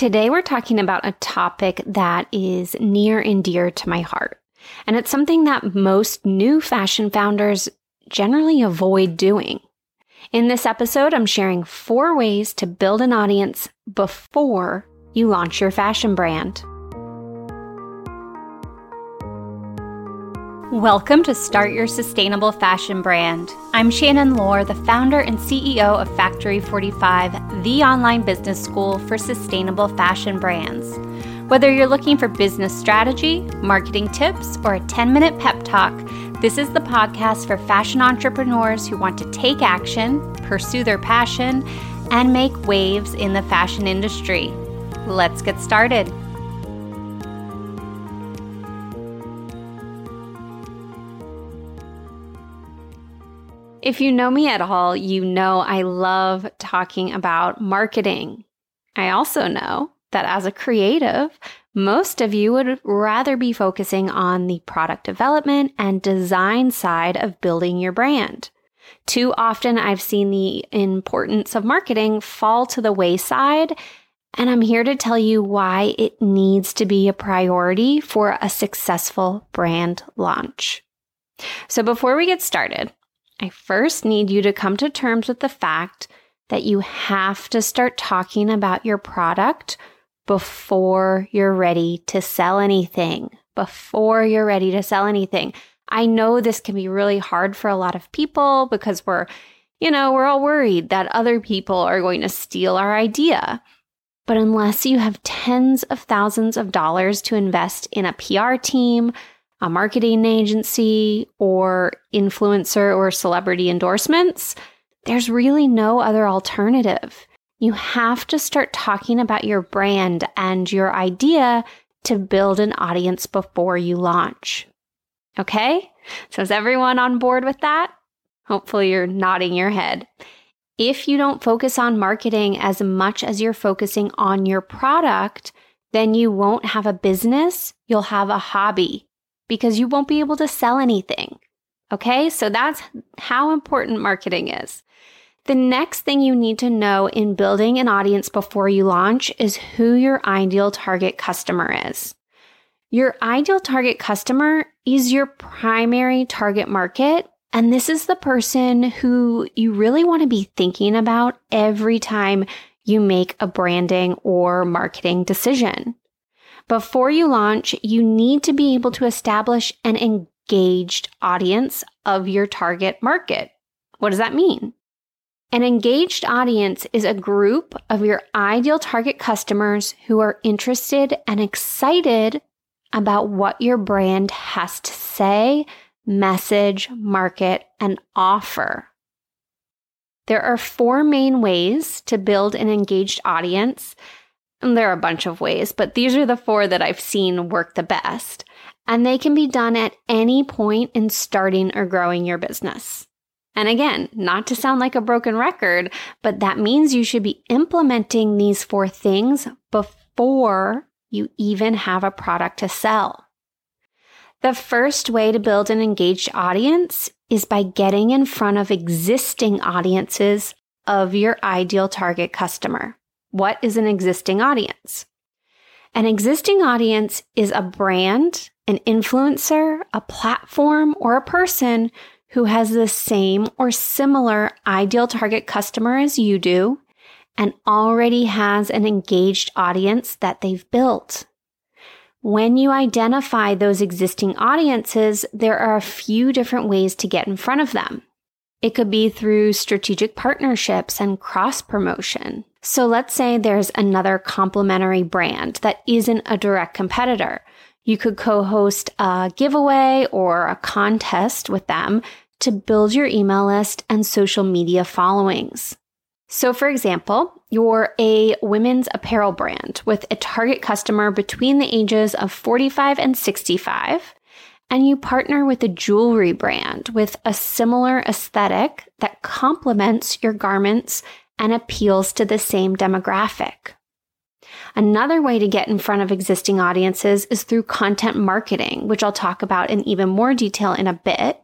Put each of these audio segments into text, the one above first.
Today, we're talking about a topic that is near and dear to my heart. And it's something that most new fashion founders generally avoid doing. In this episode, I'm sharing four ways to build an audience before you launch your fashion brand. Welcome to Start Your Sustainable Fashion Brand. I'm Shannon Lohr, the founder and CEO of Factory 45, the online business school for sustainable fashion brands. Whether you're looking for business strategy, marketing tips, or a 10 minute pep talk, this is the podcast for fashion entrepreneurs who want to take action, pursue their passion, and make waves in the fashion industry. Let's get started. If you know me at all, you know I love talking about marketing. I also know that as a creative, most of you would rather be focusing on the product development and design side of building your brand. Too often, I've seen the importance of marketing fall to the wayside, and I'm here to tell you why it needs to be a priority for a successful brand launch. So, before we get started, I first need you to come to terms with the fact that you have to start talking about your product before you're ready to sell anything. Before you're ready to sell anything. I know this can be really hard for a lot of people because we're, you know, we're all worried that other people are going to steal our idea. But unless you have tens of thousands of dollars to invest in a PR team, a marketing agency, or influencer or celebrity endorsements, there's really no other alternative. You have to start talking about your brand and your idea to build an audience before you launch. Okay? So is everyone on board with that? Hopefully you're nodding your head. If you don't focus on marketing as much as you're focusing on your product, then you won't have a business, you'll have a hobby because you won't be able to sell anything. Okay, so that's how important marketing is. The next thing you need to know in building an audience before you launch is who your ideal target customer is. Your ideal target customer is your primary target market. And this is the person who you really want to be thinking about every time you make a branding or marketing decision. Before you launch, you need to be able to establish an engaged audience of your target market. What does that mean? An engaged audience is a group of your ideal target customers who are interested and excited about what your brand has to say, message, market, and offer. There are four main ways to build an engaged audience. There are a bunch of ways, but these are the four that I've seen work the best. And they can be done at any point in starting or growing your business. And again, not to sound like a broken record, but that means you should be implementing these four things before you even have a product to sell. The first way to build an engaged audience is by getting in front of existing audiences of your ideal target customer. What is an existing audience? An existing audience is a brand, an influencer, a platform, or a person who has the same or similar ideal target customer as you do and already has an engaged audience that they've built. When you identify those existing audiences, there are a few different ways to get in front of them. It could be through strategic partnerships and cross promotion. So let's say there's another complementary brand that isn't a direct competitor. You could co host a giveaway or a contest with them to build your email list and social media followings. So, for example, you're a women's apparel brand with a target customer between the ages of 45 and 65, and you partner with a jewelry brand with a similar aesthetic that complements your garments and appeals to the same demographic. Another way to get in front of existing audiences is through content marketing, which I'll talk about in even more detail in a bit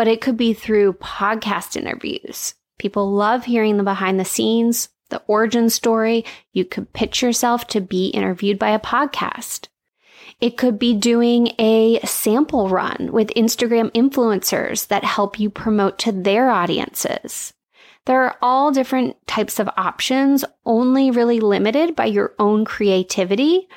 but it could be through podcast interviews. People love hearing the behind the scenes, the origin story. You could pitch yourself to be interviewed by a podcast. It could be doing a sample run with Instagram influencers that help you promote to their audiences. There are all different types of options, only really limited by your own creativity.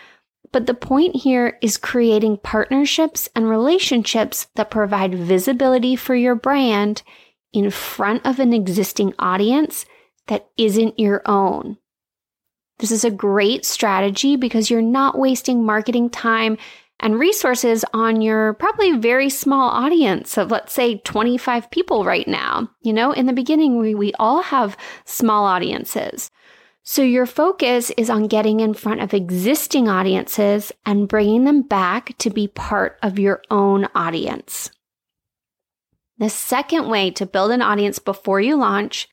But the point here is creating partnerships and relationships that provide visibility for your brand in front of an existing audience that isn't your own. This is a great strategy because you're not wasting marketing time and resources on your probably very small audience of, let's say, 25 people right now. You know, in the beginning, we, we all have small audiences. So your focus is on getting in front of existing audiences and bringing them back to be part of your own audience. The second way to build an audience before you launch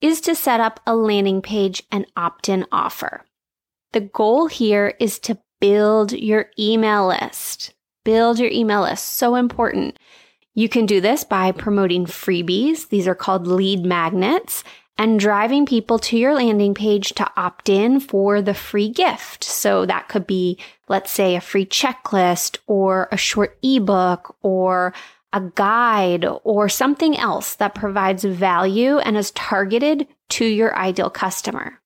is to set up a landing page and opt in offer. The goal here is to build your email list. Build your email list. So important. You can do this by promoting freebies. These are called lead magnets and driving people to your landing page to opt in for the free gift. So that could be, let's say, a free checklist or a short ebook or a guide or something else that provides value and is targeted to your ideal customer.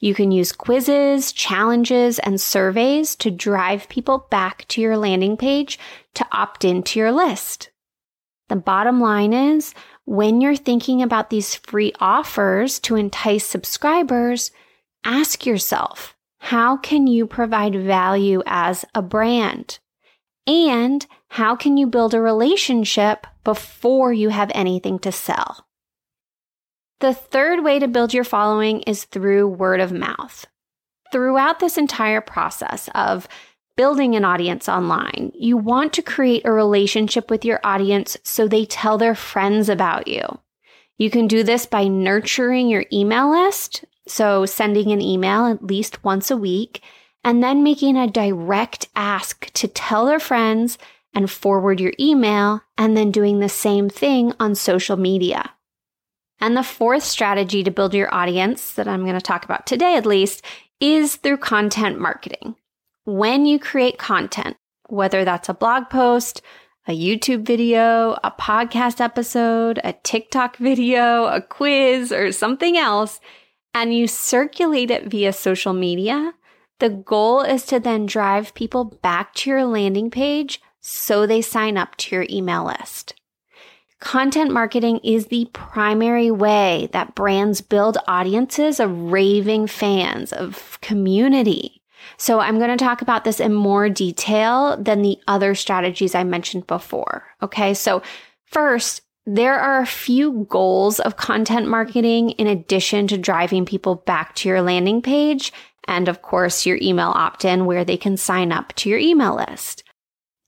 You can use quizzes, challenges, and surveys to drive people back to your landing page to opt into your list. The bottom line is when you're thinking about these free offers to entice subscribers, ask yourself, how can you provide value as a brand? And how can you build a relationship before you have anything to sell? The third way to build your following is through word of mouth. Throughout this entire process of building an audience online, you want to create a relationship with your audience so they tell their friends about you. You can do this by nurturing your email list, so sending an email at least once a week and then making a direct ask to tell their friends and forward your email, and then doing the same thing on social media. And the fourth strategy to build your audience that I'm going to talk about today, at least, is through content marketing. When you create content, whether that's a blog post, a YouTube video, a podcast episode, a TikTok video, a quiz, or something else, and you circulate it via social media, the goal is to then drive people back to your landing page so they sign up to your email list. Content marketing is the primary way that brands build audiences of raving fans, of community. So I'm going to talk about this in more detail than the other strategies I mentioned before. Okay. So first, there are a few goals of content marketing in addition to driving people back to your landing page and of course your email opt-in where they can sign up to your email list.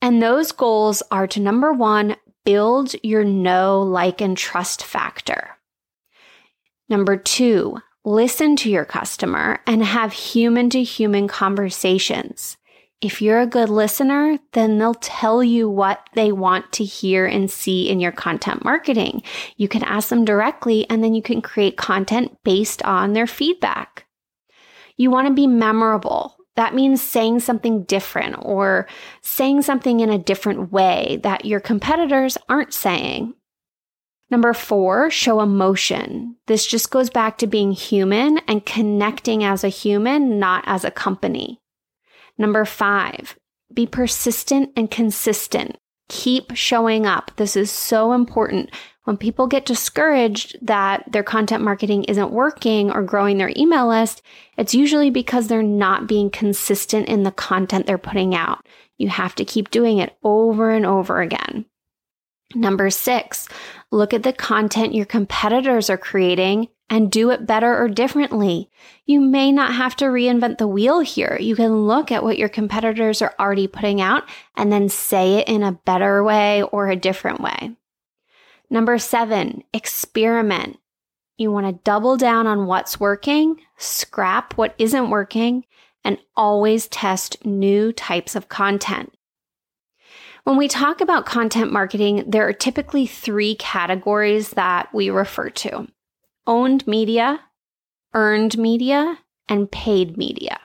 And those goals are to number one, build your know, like, and trust factor. Number two, listen to your customer and have human to human conversations. If you're a good listener, then they'll tell you what they want to hear and see in your content marketing. You can ask them directly and then you can create content based on their feedback. You want to be memorable. That means saying something different or saying something in a different way that your competitors aren't saying. Number four, show emotion. This just goes back to being human and connecting as a human, not as a company. Number five, be persistent and consistent. Keep showing up. This is so important. When people get discouraged that their content marketing isn't working or growing their email list, it's usually because they're not being consistent in the content they're putting out. You have to keep doing it over and over again. Number six, look at the content your competitors are creating and do it better or differently. You may not have to reinvent the wheel here. You can look at what your competitors are already putting out and then say it in a better way or a different way. Number seven, experiment. You want to double down on what's working, scrap what isn't working, and always test new types of content. When we talk about content marketing, there are typically three categories that we refer to owned media, earned media, and paid media.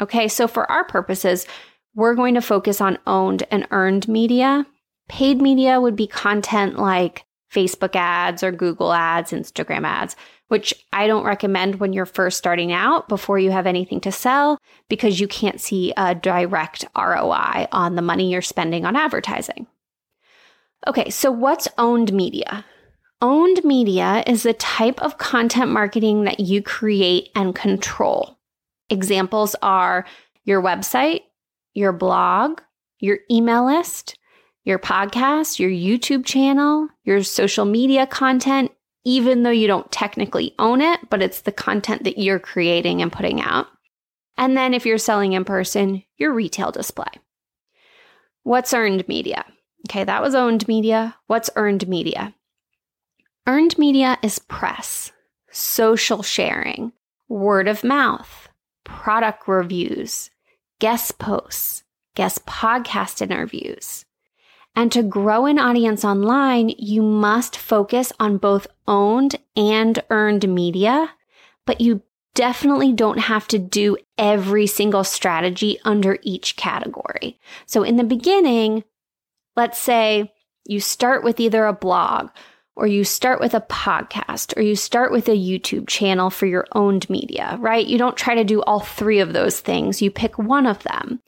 Okay, so for our purposes, we're going to focus on owned and earned media. Paid media would be content like Facebook ads or Google ads, Instagram ads, which I don't recommend when you're first starting out before you have anything to sell because you can't see a direct ROI on the money you're spending on advertising. Okay, so what's owned media? Owned media is the type of content marketing that you create and control. Examples are your website, your blog, your email list, your podcast, your YouTube channel, your social media content, even though you don't technically own it, but it's the content that you're creating and putting out. And then if you're selling in person, your retail display. What's earned media? Okay, that was owned media. What's earned media? Earned media is press, social sharing, word of mouth, product reviews, guest posts, guest podcast interviews. And to grow an audience online, you must focus on both owned and earned media, but you definitely don't have to do every single strategy under each category. So in the beginning, let's say you start with either a blog or you start with a podcast or you start with a YouTube channel for your owned media, right? You don't try to do all three of those things. You pick one of them.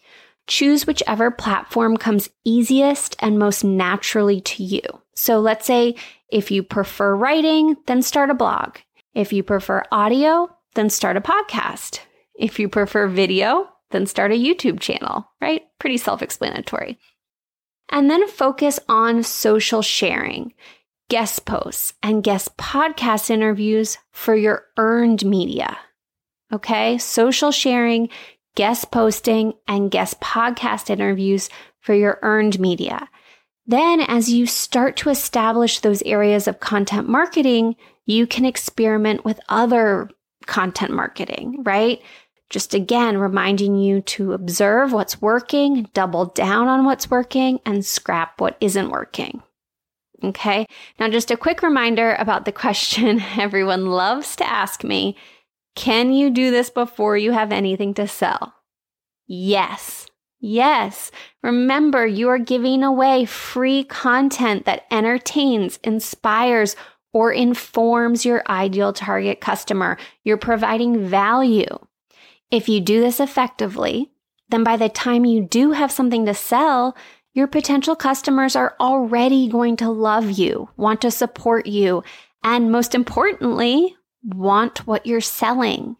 Choose whichever platform comes easiest and most naturally to you. So let's say if you prefer writing, then start a blog. If you prefer audio, then start a podcast. If you prefer video, then start a YouTube channel, right? Pretty self explanatory. And then focus on social sharing, guest posts, and guest podcast interviews for your earned media. Okay, social sharing, guest posting, and guest podcast interviews for your earned media. Then, as you start to establish those areas of content marketing, you can experiment with other content marketing, right? Just again, reminding you to observe what's working, double down on what's working, and scrap what isn't working. Okay. Now, just a quick reminder about the question everyone loves to ask me can you do this before you have anything to sell? Yes. Yes. Remember, you are giving away free content that entertains, inspires, or informs your ideal target customer. You're providing value. If you do this effectively, then by the time you do have something to sell, your potential customers are already going to love you, want to support you, and most importantly, want what you're selling.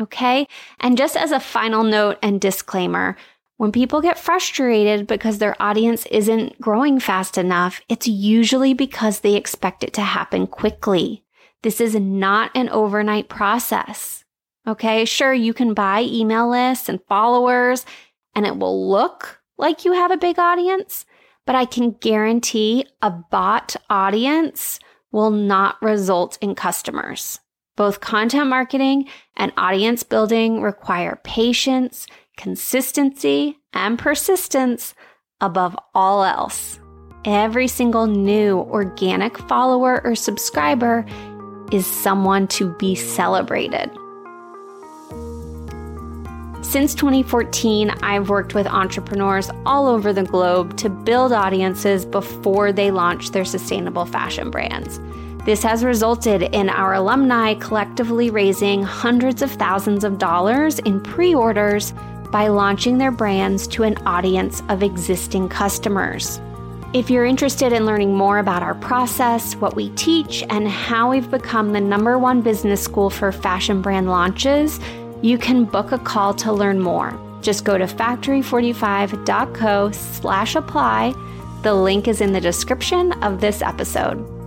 Okay. And just as a final note and disclaimer, when people get frustrated because their audience isn't growing fast enough, it's usually because they expect it to happen quickly. This is not an overnight process. Okay. Sure, you can buy email lists and followers and it will look like you have a big audience, but I can guarantee a bot audience will not result in customers. Both content marketing and audience building require patience, consistency, and persistence above all else. Every single new organic follower or subscriber is someone to be celebrated. Since 2014, I've worked with entrepreneurs all over the globe to build audiences before they launch their sustainable fashion brands. This has resulted in our alumni collectively raising hundreds of thousands of dollars in pre orders by launching their brands to an audience of existing customers. If you're interested in learning more about our process, what we teach, and how we've become the number one business school for fashion brand launches, you can book a call to learn more. Just go to factory45.co slash apply. The link is in the description of this episode.